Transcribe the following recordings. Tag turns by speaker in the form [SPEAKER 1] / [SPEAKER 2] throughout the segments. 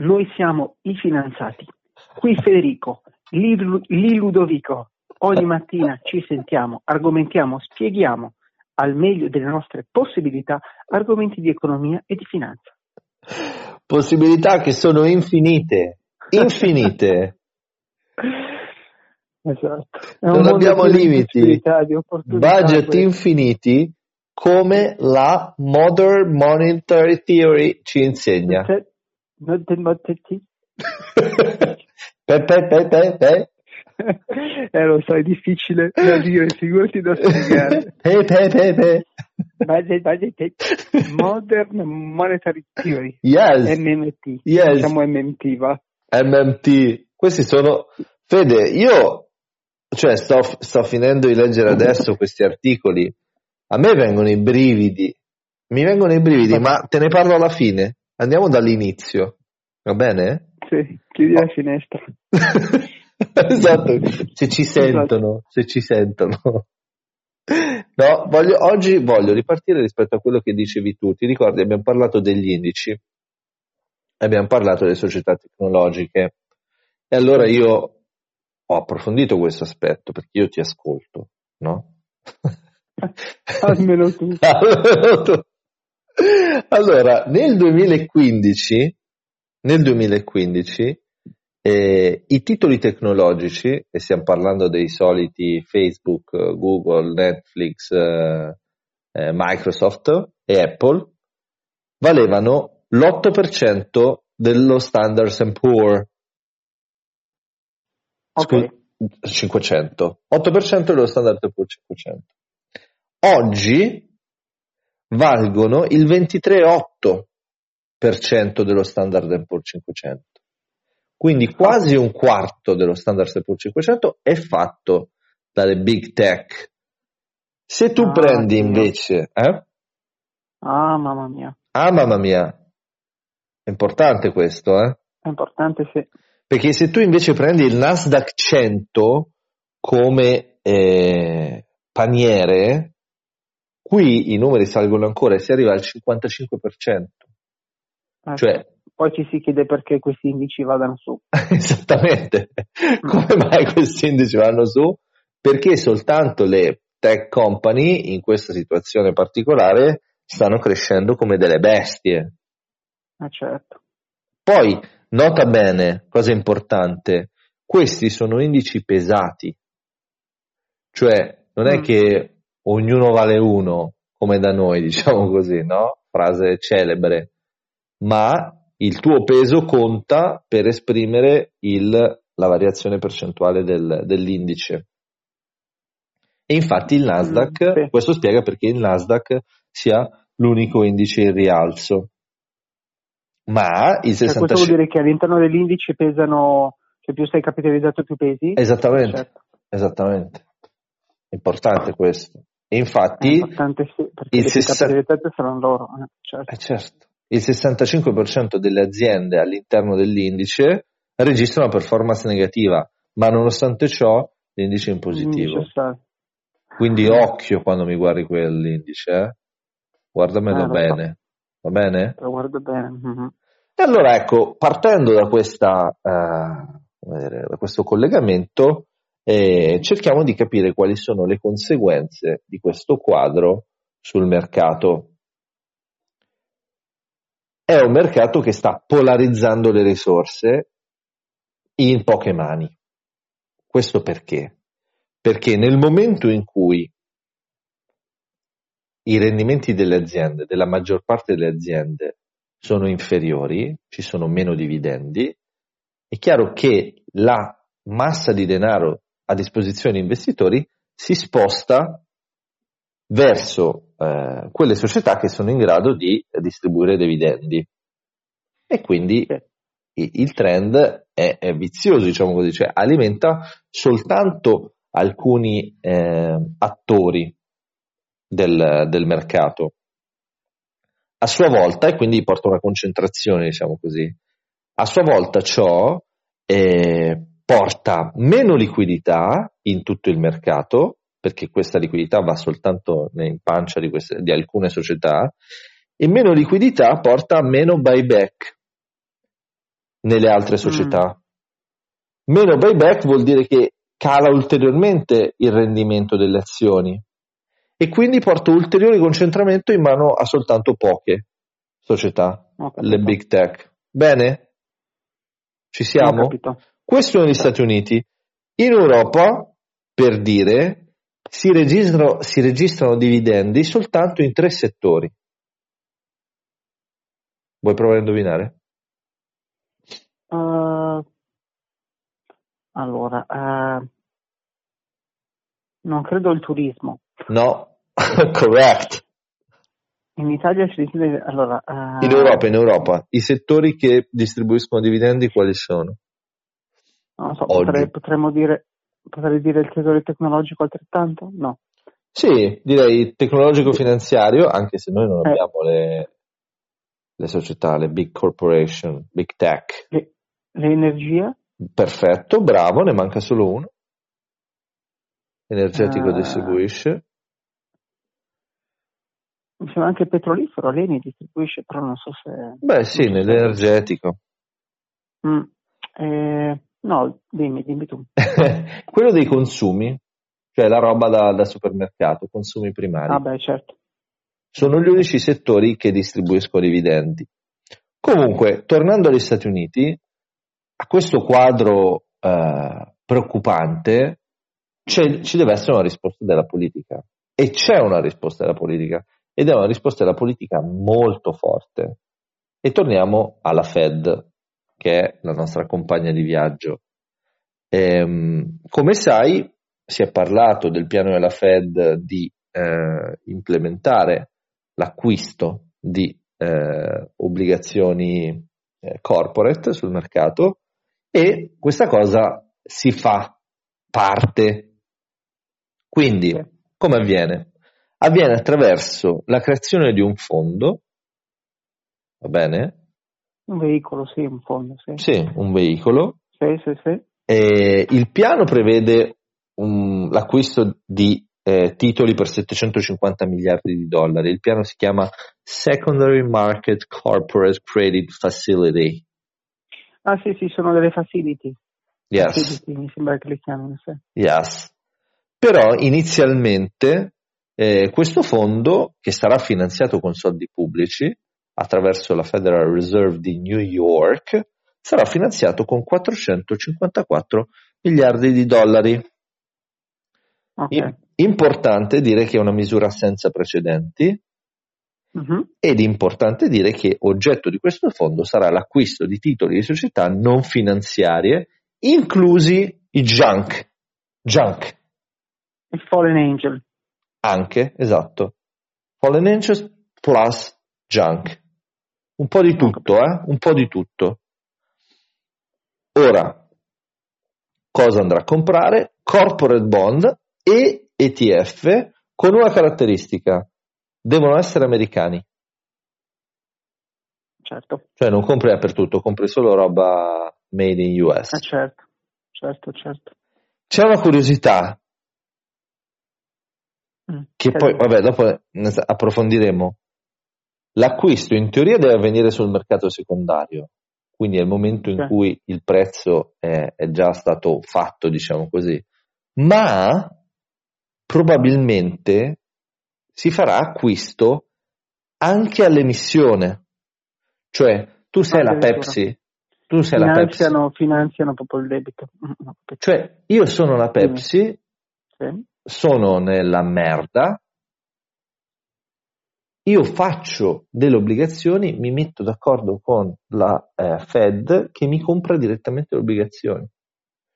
[SPEAKER 1] noi siamo i finanziati. Qui Federico, lì, lì Ludovico, ogni mattina ci sentiamo, argomentiamo, spieghiamo al meglio delle nostre possibilità argomenti di economia e di finanza.
[SPEAKER 2] Possibilità che sono infinite, infinite.
[SPEAKER 1] esatto.
[SPEAKER 2] non abbiamo limiti, budget infiniti come la Modern Monetary Theory ci insegna. Pe, pe, pe, pe, pe.
[SPEAKER 1] eh lo so, è difficile da dire, figurati da spiegare.
[SPEAKER 2] pe, pe, pe, pe.
[SPEAKER 1] Budget, budget, Modern Monetary Theory.
[SPEAKER 2] Yes.
[SPEAKER 1] MMT.
[SPEAKER 2] Yes.
[SPEAKER 1] Diciamo MMT, va.
[SPEAKER 2] MMT. Questi sono... Fede, io cioè sto, sto finendo di leggere adesso questi articoli. A me vengono i brividi. Mi vengono i brividi, ma te ne parlo alla fine. Andiamo dall'inizio. Va bene?
[SPEAKER 1] Sì, chiudi la finestra.
[SPEAKER 2] esatto, se ci sentono, se ci sentono. No, voglio, oggi voglio ripartire rispetto a quello che dicevi tu. Ti ricordi, abbiamo parlato degli indici, abbiamo parlato delle società tecnologiche. E allora io ho approfondito questo aspetto perché io ti ascolto, no?
[SPEAKER 1] Almeno tu.
[SPEAKER 2] Almeno tu. Allora, nel 2015, nel 2015 eh, i titoli tecnologici, e stiamo parlando dei soliti Facebook, Google, Netflix, eh, eh, Microsoft e Apple, valevano l'8% dello Standard Poor.
[SPEAKER 1] Ok.
[SPEAKER 2] 500. 8% dello Standard Poor 500. Oggi valgono il 23,8% dello Standard Poor 500. Quindi quasi un quarto dello Standard Poor 500 è fatto dalle big tech. Se tu
[SPEAKER 1] Ah,
[SPEAKER 2] prendi invece, eh?
[SPEAKER 1] Ah, mamma mia.
[SPEAKER 2] Ah, mamma mia, è importante questo, eh?
[SPEAKER 1] È importante, sì.
[SPEAKER 2] Perché se tu invece prendi il Nasdaq 100 come eh, paniere, qui i numeri salgono ancora e si arriva al 55%.
[SPEAKER 1] Eh,
[SPEAKER 2] Cioè,
[SPEAKER 1] Poi ci si chiede perché questi indici vadano su.
[SPEAKER 2] esattamente, come mai questi indici vanno su? Perché soltanto le tech company in questa situazione particolare stanno crescendo come delle bestie.
[SPEAKER 1] Eh, certo.
[SPEAKER 2] Poi, nota bene, cosa importante, questi sono indici pesati, cioè non è
[SPEAKER 1] Mm.
[SPEAKER 2] che ognuno vale uno, come da noi, diciamo così, no? Frase celebre, ma il tuo peso conta per esprimere il- la variazione percentuale del- dell'indice. E infatti il Nasdaq,
[SPEAKER 1] Mm, sì.
[SPEAKER 2] questo spiega perché il Nasdaq sia l'unico indice in rialzo. Ma il
[SPEAKER 1] Cioè, questo
[SPEAKER 2] 65
[SPEAKER 1] vuol dire che all'interno dell'indice pesano, cioè più sei capitalizzato più pesi?
[SPEAKER 2] Esattamente,
[SPEAKER 1] Certo.
[SPEAKER 2] esattamente. Importante questo. E infatti, il
[SPEAKER 1] le più
[SPEAKER 2] sessa-
[SPEAKER 1] capitalizzate saranno loro. eh, certo.
[SPEAKER 2] eh, certo, il 65% delle aziende all'interno dell'indice registra una performance negativa, ma nonostante ciò l'indice è in positivo. Quindi occhio quando mi guardi quell'indice, eh? guardamelo
[SPEAKER 1] Eh,
[SPEAKER 2] bene, va bene?
[SPEAKER 1] Lo guardo bene. mhm.
[SPEAKER 2] E allora ecco, partendo da, questa, eh, da questo collegamento, eh, cerchiamo di capire quali sono le conseguenze di questo quadro sul mercato. È un mercato che sta polarizzando le risorse in poche mani. Questo perché? Perché nel momento in cui i rendimenti delle aziende, della maggior parte delle aziende, sono inferiori, ci sono meno dividendi, è chiaro che la massa di denaro a disposizione degli investitori si sposta verso eh, quelle società che sono in grado di distribuire dividendi. E quindi il trend è, è vizioso, diciamo così, cioè alimenta soltanto alcuni eh, attori del, del mercato a sua volta, e quindi porta una concentrazione, diciamo così, a sua volta ciò eh, porta meno liquidità in tutto il mercato, perché questa liquidità va soltanto in pancia di, queste- di alcune società, e meno liquidità porta a meno buyback. nelle altre società. Mm. Meno buyback vuol dire che cala ulteriormente il rendimento delle azioni e quindi porta ulteriore concentramento in mano a soltanto poche società, le big tech. Bene? Ci siamo? Questo negli Stati Uniti. In Europa, per dire, si registrano, si registrano dividendi soltanto in tre settori. Vuoi provare a indovinare?
[SPEAKER 1] Uh, allora, uh, non credo il turismo.
[SPEAKER 2] No, correct.
[SPEAKER 1] In Italia ci decide, allora... Uh...
[SPEAKER 2] In Europa, in Europa, i settori che distribuiscono dividendi quali sono?
[SPEAKER 1] Non so, potrei, potremmo dire, potrei dire il settore tecnologico altrettanto? No.
[SPEAKER 2] Sì, direi tecnologico-finanziario, anche se noi non eh. abbiamo le, le società, le big corporation, big tech.
[SPEAKER 1] Le, l'energia?
[SPEAKER 2] Perfetto, bravo, ne manca solo uno. Energetico uh, distribuisce.
[SPEAKER 1] Mi sembra anche petrolifero, l'Eni distribuisce, però non so se...
[SPEAKER 2] Beh sì, nell'energetico.
[SPEAKER 1] Mm. Eh, no, dimmi, dimmi tu.
[SPEAKER 2] Quello dei consumi, cioè la roba da, da supermercato, consumi primari.
[SPEAKER 1] Ah beh, certo.
[SPEAKER 2] Sono gli unici settori che distribuiscono dividendi. Comunque, tornando agli Stati Uniti, a questo quadro eh, preoccupante ci deve essere una risposta della politica. E c'è una risposta della politica. Ed è una risposta della politica molto forte. E torniamo alla Fed, che è la nostra compagna di viaggio. Ehm, come sai, si è parlato del piano della Fed di eh, implementare l'acquisto di eh, obbligazioni eh, corporate sul mercato e questa cosa si fa parte. Quindi, come avviene? Avviene attraverso la creazione di un fondo, va bene?
[SPEAKER 1] Un veicolo, sì, un fondo, sì.
[SPEAKER 2] Sì, un veicolo.
[SPEAKER 1] Sì, sì, sì.
[SPEAKER 2] E il piano prevede un, l'acquisto di eh, titoli per 750 miliardi di dollari. Il piano si chiama Secondary Market Corporate Credit Facility.
[SPEAKER 1] Ah sì, sì, sono delle facility.
[SPEAKER 2] Yes.
[SPEAKER 1] Facility, mi sembra che le chiamino, sì.
[SPEAKER 2] Yes. Però inizialmente eh, questo fondo, che sarà finanziato con soldi pubblici attraverso la Federal Reserve di New York, sarà finanziato con 454 miliardi di dollari.
[SPEAKER 1] Okay.
[SPEAKER 2] Importante dire che è una misura senza precedenti uh-huh. ed importante dire che oggetto di questo fondo sarà l'acquisto di titoli di società non finanziarie, inclusi i junk. Junk.
[SPEAKER 1] Il Fallen Angel.
[SPEAKER 2] Anche, esatto. Fallen Angels plus junk. Un po' di tutto, eh? Un po' di tutto. Ora, cosa andrà a comprare? Corporate bond e ETF con una caratteristica, devono essere americani.
[SPEAKER 1] Certo.
[SPEAKER 2] Cioè non compri dappertutto, compri solo roba made in US.
[SPEAKER 1] Eh certo, certo, certo.
[SPEAKER 2] C'è una curiosità mm, che poi, vabbè, dopo approfondiremo. L'acquisto in teoria deve avvenire sul mercato secondario, quindi è il momento in cui il prezzo è, è già stato fatto, diciamo così. Ma probabilmente si farà acquisto anche all'emissione. Cioè, tu sei la Pepsi, tu sei
[SPEAKER 1] finanziano,
[SPEAKER 2] la Pepsi.
[SPEAKER 1] Finanziano proprio il debito.
[SPEAKER 2] Cioè, io sono la Pepsi, sì. sono nella merda, io faccio delle obbligazioni, mi metto d'accordo con la eh, Fed che mi compra direttamente le obbligazioni.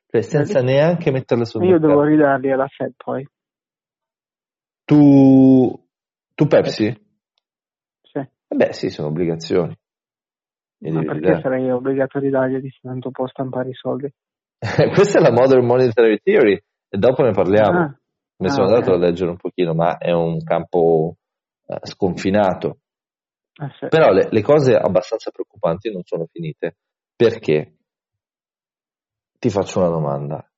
[SPEAKER 2] Cioè, senza neanche metterle sul
[SPEAKER 1] io
[SPEAKER 2] mercato.
[SPEAKER 1] Io devo ridarli alla Fed poi.
[SPEAKER 2] Tu, tu Pepsi?
[SPEAKER 1] Sì.
[SPEAKER 2] Eh beh, sì, sono obbligazioni.
[SPEAKER 1] Ma perché sarei obbligato a ridargli di tanto può stampare i soldi?
[SPEAKER 2] Questa è la Modern Monetary Theory e dopo ne parliamo.
[SPEAKER 1] Ah.
[SPEAKER 2] Sono
[SPEAKER 1] ah,
[SPEAKER 2] andato okay. a leggere un pochino, ma è un campo uh, sconfinato.
[SPEAKER 1] Ah, sì.
[SPEAKER 2] Però le, le cose abbastanza preoccupanti non sono finite. Perché? Ti faccio una domanda.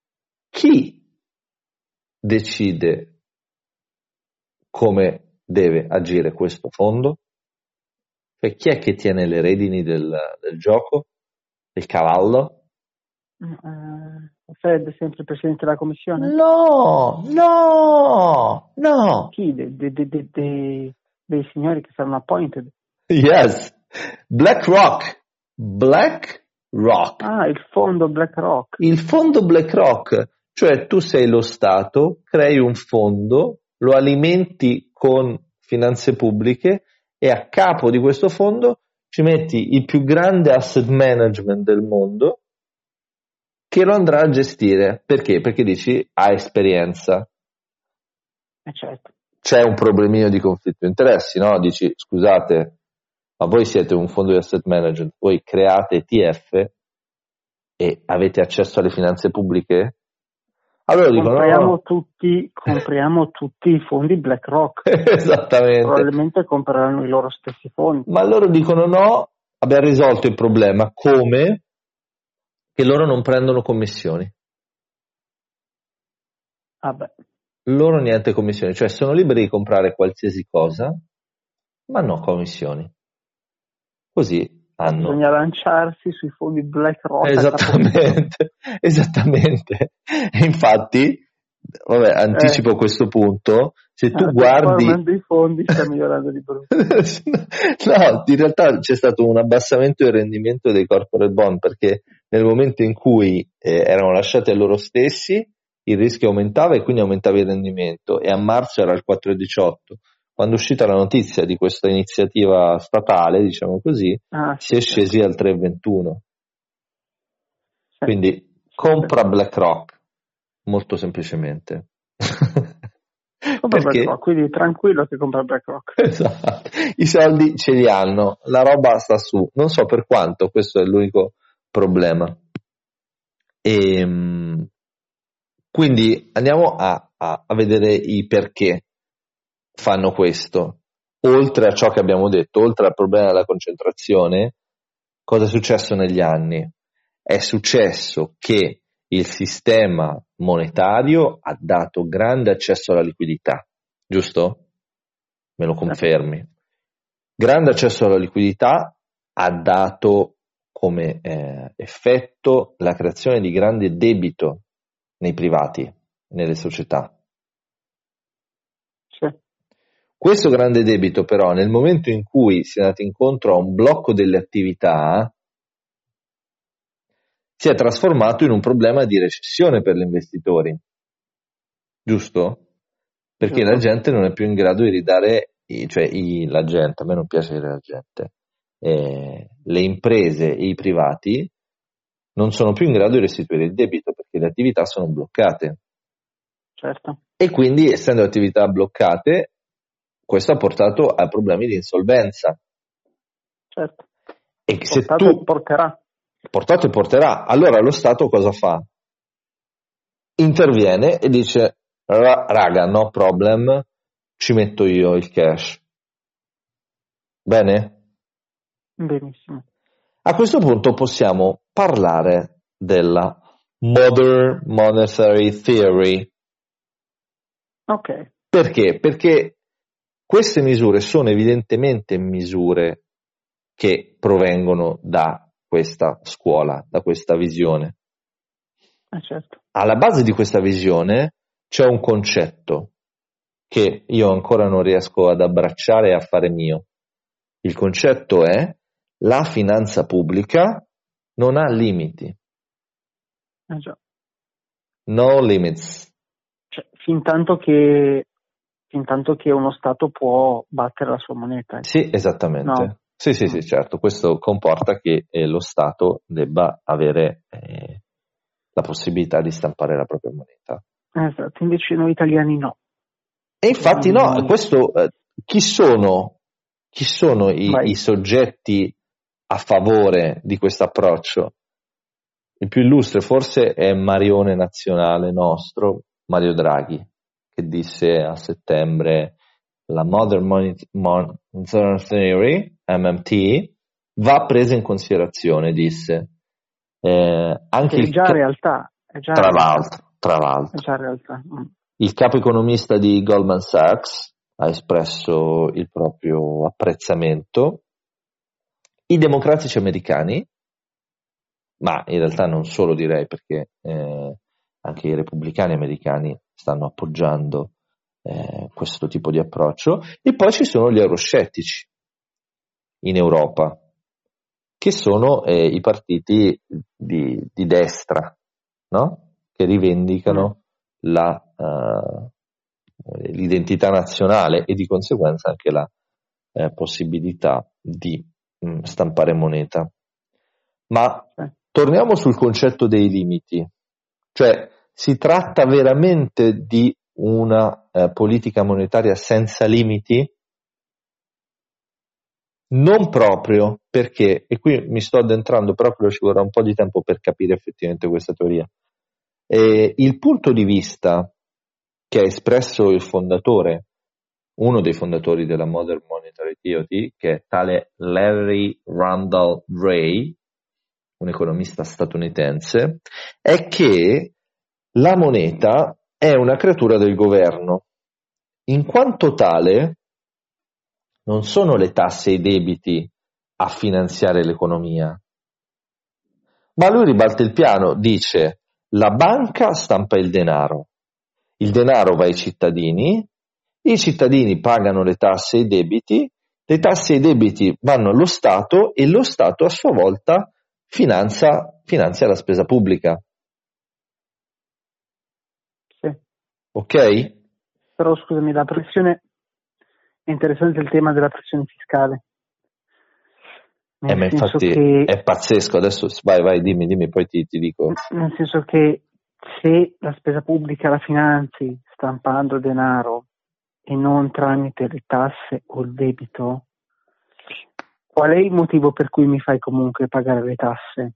[SPEAKER 2] Chi decide come deve agire questo fondo? Cioè, chi è che tiene le redini del, del gioco? Il cavallo?
[SPEAKER 1] Uh, Fed, sempre presidente della commissione?
[SPEAKER 2] No, no, no.
[SPEAKER 1] Chi? De, de, de, dei signori che saranno appointed?
[SPEAKER 2] Yes, BlackRock. BlackRock.
[SPEAKER 1] Ah, il fondo BlackRock.
[SPEAKER 2] Il fondo BlackRock, cioè tu sei lo Stato, crei un fondo, lo alimenti con finanze pubbliche e a capo di questo fondo ci metti il più grande asset management del mondo che lo andrà a gestire. Perché? Perché dici ha esperienza.
[SPEAKER 1] Eh certo.
[SPEAKER 2] C'è un problemino di conflitto di interessi, no? Dici scusate, ma voi siete un fondo di asset management, voi create ETF e avete accesso alle finanze pubbliche?
[SPEAKER 1] Allora dicono, compriamo, no, tutti, compriamo tutti i fondi BlackRock.
[SPEAKER 2] Esattamente.
[SPEAKER 1] Probabilmente compreranno i loro stessi fondi.
[SPEAKER 2] Ma loro dicono no, abbiamo risolto il problema. Come? Che loro non prendono commissioni.
[SPEAKER 1] Vabbè.
[SPEAKER 2] Loro niente commissioni, cioè sono liberi di comprare qualsiasi cosa, ma no commissioni. Così hanno...
[SPEAKER 1] Bisogna lanciarsi sui fondi BlackRock.
[SPEAKER 2] Esattamente, esattamente. E infatti, vabbè, anticipo eh. questo punto, se tu ah, guardi...
[SPEAKER 1] i fondi sta migliorando di brutto.
[SPEAKER 2] no, in realtà c'è stato un abbassamento del rendimento dei corporate bond perché nel momento in cui eh, erano lasciati a loro stessi il rischio aumentava e quindi aumentava il rendimento e a marzo era il 4,18 quando è uscita la notizia di questa iniziativa statale, diciamo così, ah, si è scesi al 3,21. Sì. Quindi compra BlackRock, molto semplicemente.
[SPEAKER 1] Compra Perché? BlackRock, quindi tranquillo che compra BlackRock.
[SPEAKER 2] Esatto, i soldi ce li hanno, la roba sta su, non so per quanto, questo è l'unico problema. E, ehm, quindi andiamo a, a, a vedere i perché fanno questo. Oltre a ciò che abbiamo detto, oltre al problema della concentrazione, cosa è successo negli anni? È successo che il sistema monetario ha dato grande accesso alla liquidità, giusto? Me lo confermi? Grande accesso alla liquidità ha dato come eh, effetto la creazione di grande debito nei privati, nelle società. Questo grande debito però nel momento in cui si è andato incontro a un blocco delle attività si è trasformato in un problema di recessione per gli investitori, giusto? Perché la gente non è più in grado di ridare, cioè i, la gente, a me non piace dire la gente, eh, le imprese e i privati non sono più in grado di restituire il debito perché le attività sono bloccate.
[SPEAKER 1] Certo.
[SPEAKER 2] E quindi, essendo attività bloccate, questo ha portato a problemi di insolvenza.
[SPEAKER 1] Certo.
[SPEAKER 2] E se portato tu...
[SPEAKER 1] porterà.
[SPEAKER 2] Portato e porterà. Allora lo Stato cosa fa? Interviene e dice, raga, no problem, ci metto io il cash. Bene?
[SPEAKER 1] Benissimo.
[SPEAKER 2] A questo punto possiamo parlare della Modern Monetary Theory.
[SPEAKER 1] Ok.
[SPEAKER 2] Perché? Perché queste misure sono evidentemente misure che provengono da questa scuola, da questa visione.
[SPEAKER 1] Ah, certo.
[SPEAKER 2] Alla base di questa visione c'è un concetto che io ancora non riesco ad abbracciare e a fare mio. Il concetto è la finanza pubblica non ha limiti.
[SPEAKER 1] Ah, già.
[SPEAKER 2] No limits.
[SPEAKER 1] Cioè, fin tanto che intanto che uno Stato può battere la sua moneta.
[SPEAKER 2] Sì, esattamente. No. Sì, sì, sì, certo. Questo comporta che eh, lo Stato debba avere eh, la possibilità di stampare la propria moneta.
[SPEAKER 1] Esatto, invece noi italiani no.
[SPEAKER 2] E infatti no, questo, eh, chi sono, chi sono i, i, soggetti a favore di questo approccio? Il più illustre forse è Marione Nazionale nostro, Mario Draghi che disse a settembre la Modern Monetary Theory, MMT, va presa in considerazione, disse. Eh, anche
[SPEAKER 1] è già il, realtà. È già
[SPEAKER 2] tra, realtà. L'altro, tra l'altro.
[SPEAKER 1] È già realtà. Mm.
[SPEAKER 2] Il capo economista di Goldman Sachs ha espresso il proprio apprezzamento. I democratici americani ma in realtà non solo direi perché eh, anche i repubblicani americani stanno appoggiando eh, questo tipo di approccio e poi ci sono gli euroscettici in Europa che sono eh, i partiti di, di destra no? che rivendicano mm. la, uh, l'identità nazionale e di conseguenza anche la eh, possibilità di mh, mm, stampare moneta. Ma torniamo sul concetto dei limiti, cioè si tratta veramente di una eh, politica monetaria senza limiti? Non proprio perché, e qui mi sto addentrando, proprio ci vorrà un po' di tempo per capire effettivamente questa teoria. Eh, il punto di vista che ha espresso il fondatore, uno dei fondatori della Modern Monetary Theory, che è tale Larry Randall Ray, un economista statunitense, è che la moneta è una creatura del governo. In quanto tale, non sono le tasse e i debiti a finanziare l'economia. Ma lui ribalta il piano, dice la banca stampa il denaro, il denaro va ai cittadini, i cittadini pagano le tasse e i debiti, le tasse e i debiti vanno allo Stato e lo Stato a sua volta finanzia, finanzia la spesa pubblica.
[SPEAKER 1] Sì.
[SPEAKER 2] Ok?
[SPEAKER 1] Però scusami, la pressione è interessante il tema della pressione fiscale.
[SPEAKER 2] Eh, ma infatti che, è pazzesco, adesso vai, vai, dimmi, dimmi, poi ti, ti dico.
[SPEAKER 1] Nel senso che se la spesa pubblica la finanzi stampando denaro e non tramite le tasse o il debito, qual è il motivo per cui mi fai comunque pagare le tasse?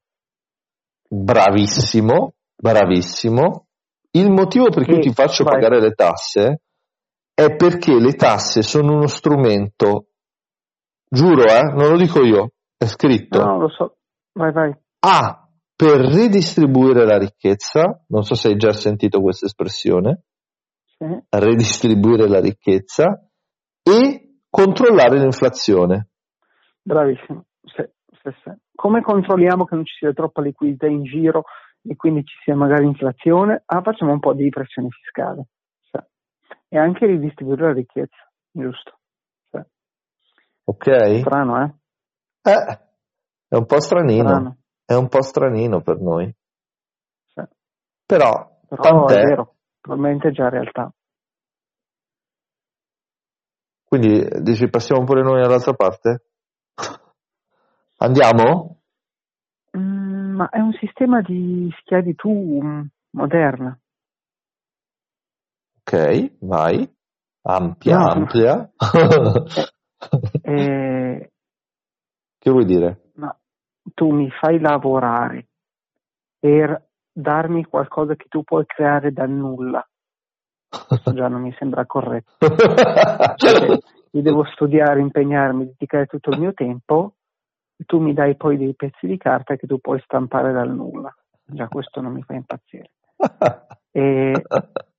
[SPEAKER 2] Bravissimo, bravissimo. Il motivo per cui e, ti faccio vai. pagare le tasse è perché le tasse sono uno strumento, giuro, eh, non lo dico io, è scritto.
[SPEAKER 1] No, lo so, vai, vai.
[SPEAKER 2] A per ridistribuire la ricchezza, non so se hai già sentito questa espressione, sì. ridistribuire la ricchezza e controllare l'inflazione.
[SPEAKER 1] Bravissimo, sì, sì, sì. Come controlliamo che non ci sia troppa liquidità in giro e quindi ci sia magari inflazione? Ah, facciamo un po' di pressione fiscale e anche ridistribuire la ricchezza, giusto?
[SPEAKER 2] Ok.
[SPEAKER 1] Strano, eh?
[SPEAKER 2] Eh, è un po' stranino. Strano è un po' stranino per noi. Però,
[SPEAKER 1] Però tant'è. Probabilmente è già realtà.
[SPEAKER 2] Quindi dici passiamo pure noi all'altra parte? Andiamo?
[SPEAKER 1] Mm, ma è un sistema di schiavitù mm, moderna.
[SPEAKER 2] Ok, vai. Ampia, no. ampia.
[SPEAKER 1] eh,
[SPEAKER 2] che vuoi dire?
[SPEAKER 1] tu mi fai lavorare per darmi qualcosa che tu puoi creare dal nulla. Questo già non mi sembra corretto. Cioè, io devo studiare, impegnarmi, dedicare tutto il mio tempo e tu mi dai poi dei pezzi di carta che tu puoi stampare dal nulla. Già questo non mi fa impazzire. E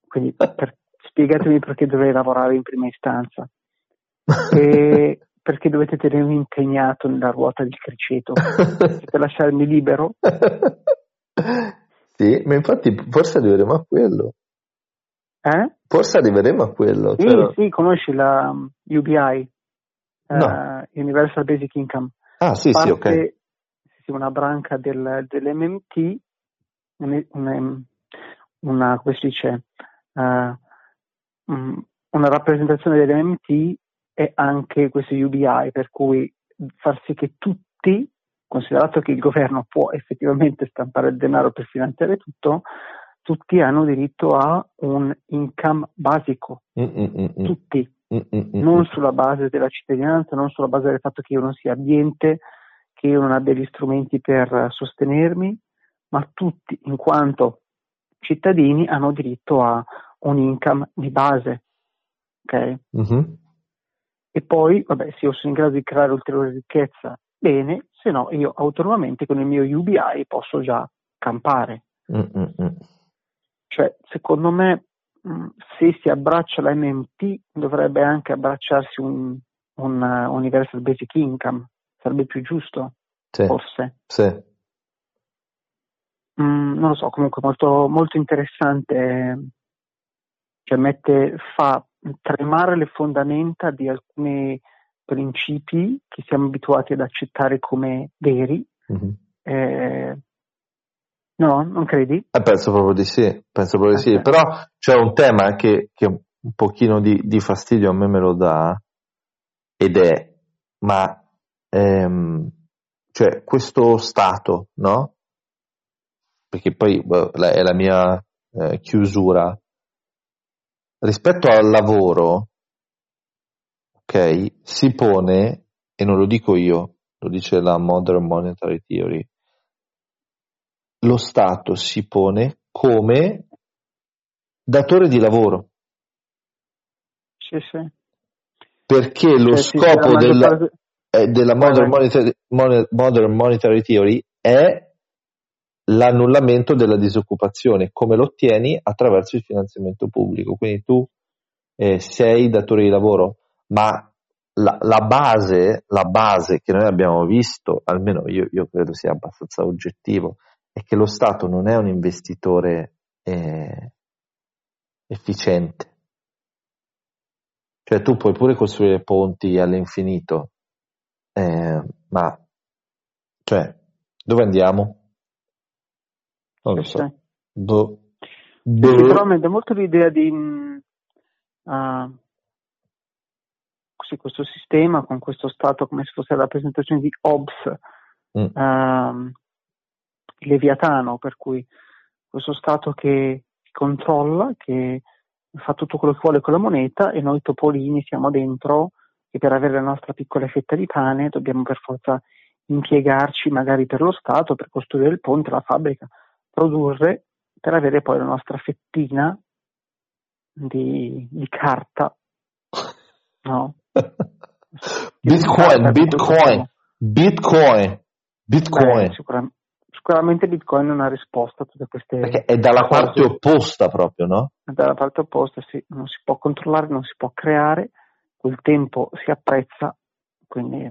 [SPEAKER 1] quindi per, spiegatemi perché dovrei lavorare in prima istanza. E perché dovete tenermi impegnato nella ruota del criceto per lasciarmi libero?
[SPEAKER 2] sì, ma infatti forse arriveremo a quello.
[SPEAKER 1] Eh?
[SPEAKER 2] Forse arriveremo a quello.
[SPEAKER 1] Sì, cioè... sì, conosci la um, UBI, no. uh, Universal Basic Income.
[SPEAKER 2] Ah, sì, Parte, sì, ok.
[SPEAKER 1] Sì, una branca del, dell'MMT, una, una, come si dice, uh, una rappresentazione dell'MMT e anche questo UBI, per cui far sì che tutti, considerato che il governo può effettivamente stampare il denaro per finanziare tutto, tutti hanno diritto a un income basico, Mm-mm-mm. tutti, Mm-mm-mm. non sulla base della cittadinanza, non sulla base del fatto che io non sia ambiente, che io non abbia gli strumenti per sostenermi, ma tutti in quanto cittadini hanno diritto a un income di base. Okay? Mm-hmm e poi, vabbè, se io sono in grado di creare ulteriore ricchezza, bene, se no io autonomamente con il mio UBI posso già campare. Mm-mm. Cioè, secondo me, mm, se si abbraccia la MMT, dovrebbe anche abbracciarsi un, un uh, Universal Basic Income, sarebbe più giusto,
[SPEAKER 2] sì.
[SPEAKER 1] forse.
[SPEAKER 2] Sì.
[SPEAKER 1] mm, non lo so, comunque molto, molto interessante, cioè mette, fa tremare le fondamenta di alcuni principi che siamo abituati ad accettare come veri. Mm-hmm. Eh, no, non credi?
[SPEAKER 2] Eh, penso proprio di sì, penso proprio di sì, okay. però c'è un tema che, che un pochino di, di, fastidio a me me lo dà ed è, ma ehm, cioè questo stato, no? Perché poi beh, è la mia eh, chiusura. Rispetto al lavoro, ok, si pone, e non lo dico io, lo dice la Modern Monetary Theory, lo Stato si pone come datore di lavoro.
[SPEAKER 1] Sì, sì.
[SPEAKER 2] Perché lo cioè, scopo sì, della, parte... eh, della modern, monetary, modern Monetary Theory è l'annullamento della disoccupazione, come lo ottieni attraverso il finanziamento pubblico. Quindi tu eh, sei datore di lavoro, ma la, la, base, la, base, che noi abbiamo visto, almeno io, io, credo sia abbastanza oggettivo, è che lo Stato non è un investitore eh, efficiente. Cioè tu puoi pure costruire ponti all'infinito, eh, ma cioè, dove andiamo? Non lo so. Boh.
[SPEAKER 1] Boh. Sicuramente molto l'idea di uh, sì, questo sistema con questo stato come se fosse la rappresentazione di Hobbes, mm. uh, Leviatano, per cui questo stato che controlla, che fa tutto quello che vuole con la moneta e noi topolini siamo dentro e per avere la nostra piccola fetta di pane dobbiamo per forza impiegarci magari per lo Stato, per costruire il ponte, la fabbrica, produrre per avere poi la nostra fettina di, di carta. No?
[SPEAKER 2] Bitcoin, Bitcoin, Bitcoin, Bitcoin.
[SPEAKER 1] Beh, sicuramente, sicuramente Bitcoin è una risposta a tutte queste
[SPEAKER 2] Perché è dalla cose. parte opposta proprio, no?
[SPEAKER 1] È dalla parte opposta, sì, non si può controllare, non si può creare, quel tempo si apprezza, quindi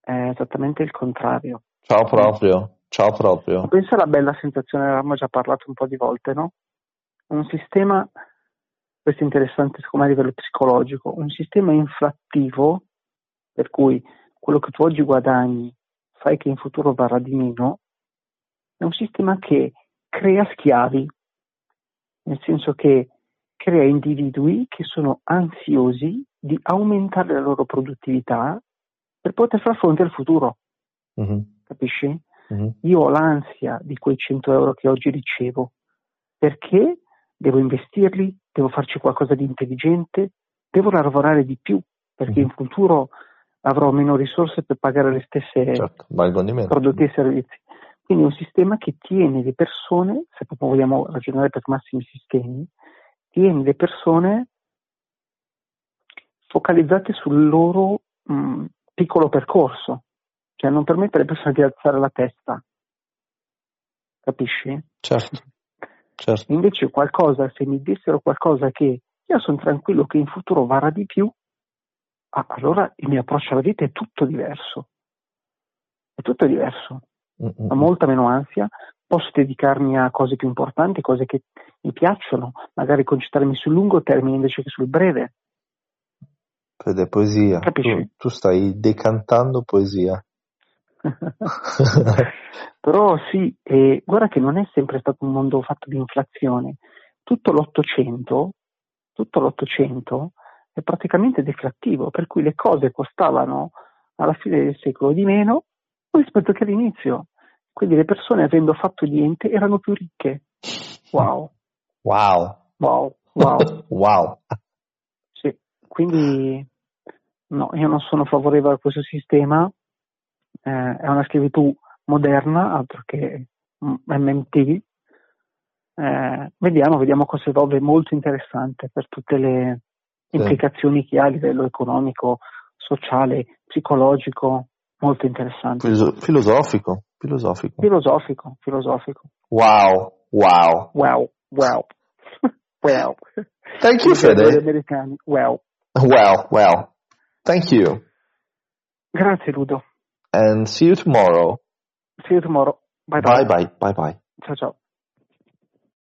[SPEAKER 1] è esattamente il contrario.
[SPEAKER 2] Ciao proprio, ciao proprio.
[SPEAKER 1] Pensa alla bella sensazione, avevamo già parlato un po' di volte, no? Un sistema, questo è interessante secondo me a livello psicologico, un sistema inflattivo per cui quello che tu oggi guadagni fai che in futuro varrà di meno, è un sistema che crea schiavi, nel senso che crea individui che sono ansiosi di aumentare la loro produttività per poter far fronte al futuro. Mm-hmm. Capisci? Mm-hmm. Io ho l'ansia di quei 100 euro che oggi ricevo perché devo investirli, devo farci qualcosa di intelligente, devo lavorare di più perché mm-hmm. in futuro avrò meno risorse per pagare le stesse certo, prodotti e servizi. Quindi è un sistema che tiene le persone, se proprio vogliamo ragionare per massimi sistemi, tiene le persone focalizzate sul loro mh, piccolo percorso, cioè non permette alle persone di alzare la testa. Capisci?
[SPEAKER 2] Certo. Certo.
[SPEAKER 1] Invece qualcosa, se mi dessero qualcosa che io sono tranquillo che in futuro varrà di più, ah, allora il mio approccio alla vita è tutto diverso. È tutto diverso. Mm-hmm. Ho molta meno ansia, posso dedicarmi a cose più importanti, cose che mi piacciono, magari concentrarmi sul lungo termine invece che sul breve.
[SPEAKER 2] Fede, poesia. Tu, tu, stai decantando poesia.
[SPEAKER 1] Però sì, eh, guarda che non è sempre stato un mondo fatto di inflazione. Tutto l'Ottocento, tutto l'Ottocento è praticamente deflattivo, per cui le cose costavano alla fine del secolo di meno rispetto che all'inizio. Quindi le persone, avendo fatto niente, erano più ricche. Wow.
[SPEAKER 2] Wow.
[SPEAKER 1] Wow. Wow.
[SPEAKER 2] wow.
[SPEAKER 1] Sì, quindi no, io non sono favorevole a questo sistema. Eh, è una schiavitù moderna, altro che MMT. Eh, vediamo, vediamo cosa evolve molto interessante per tutte le implicazioni che ha a livello economico, sociale, psicologico, molto interessante.
[SPEAKER 2] filosofico, filosofico.
[SPEAKER 1] Filosofico, filosofico.
[SPEAKER 2] Wow, wow.
[SPEAKER 1] Wow, wow. wow.
[SPEAKER 2] Thank you, Fede.
[SPEAKER 1] americani. Wow.
[SPEAKER 2] Well, well. Thank you.
[SPEAKER 1] Grazie, Ludo.
[SPEAKER 2] And see you tomorrow.
[SPEAKER 1] See you tomorrow. Bye bye.
[SPEAKER 2] Bye bye. Bye bye.
[SPEAKER 1] Ciao ciao.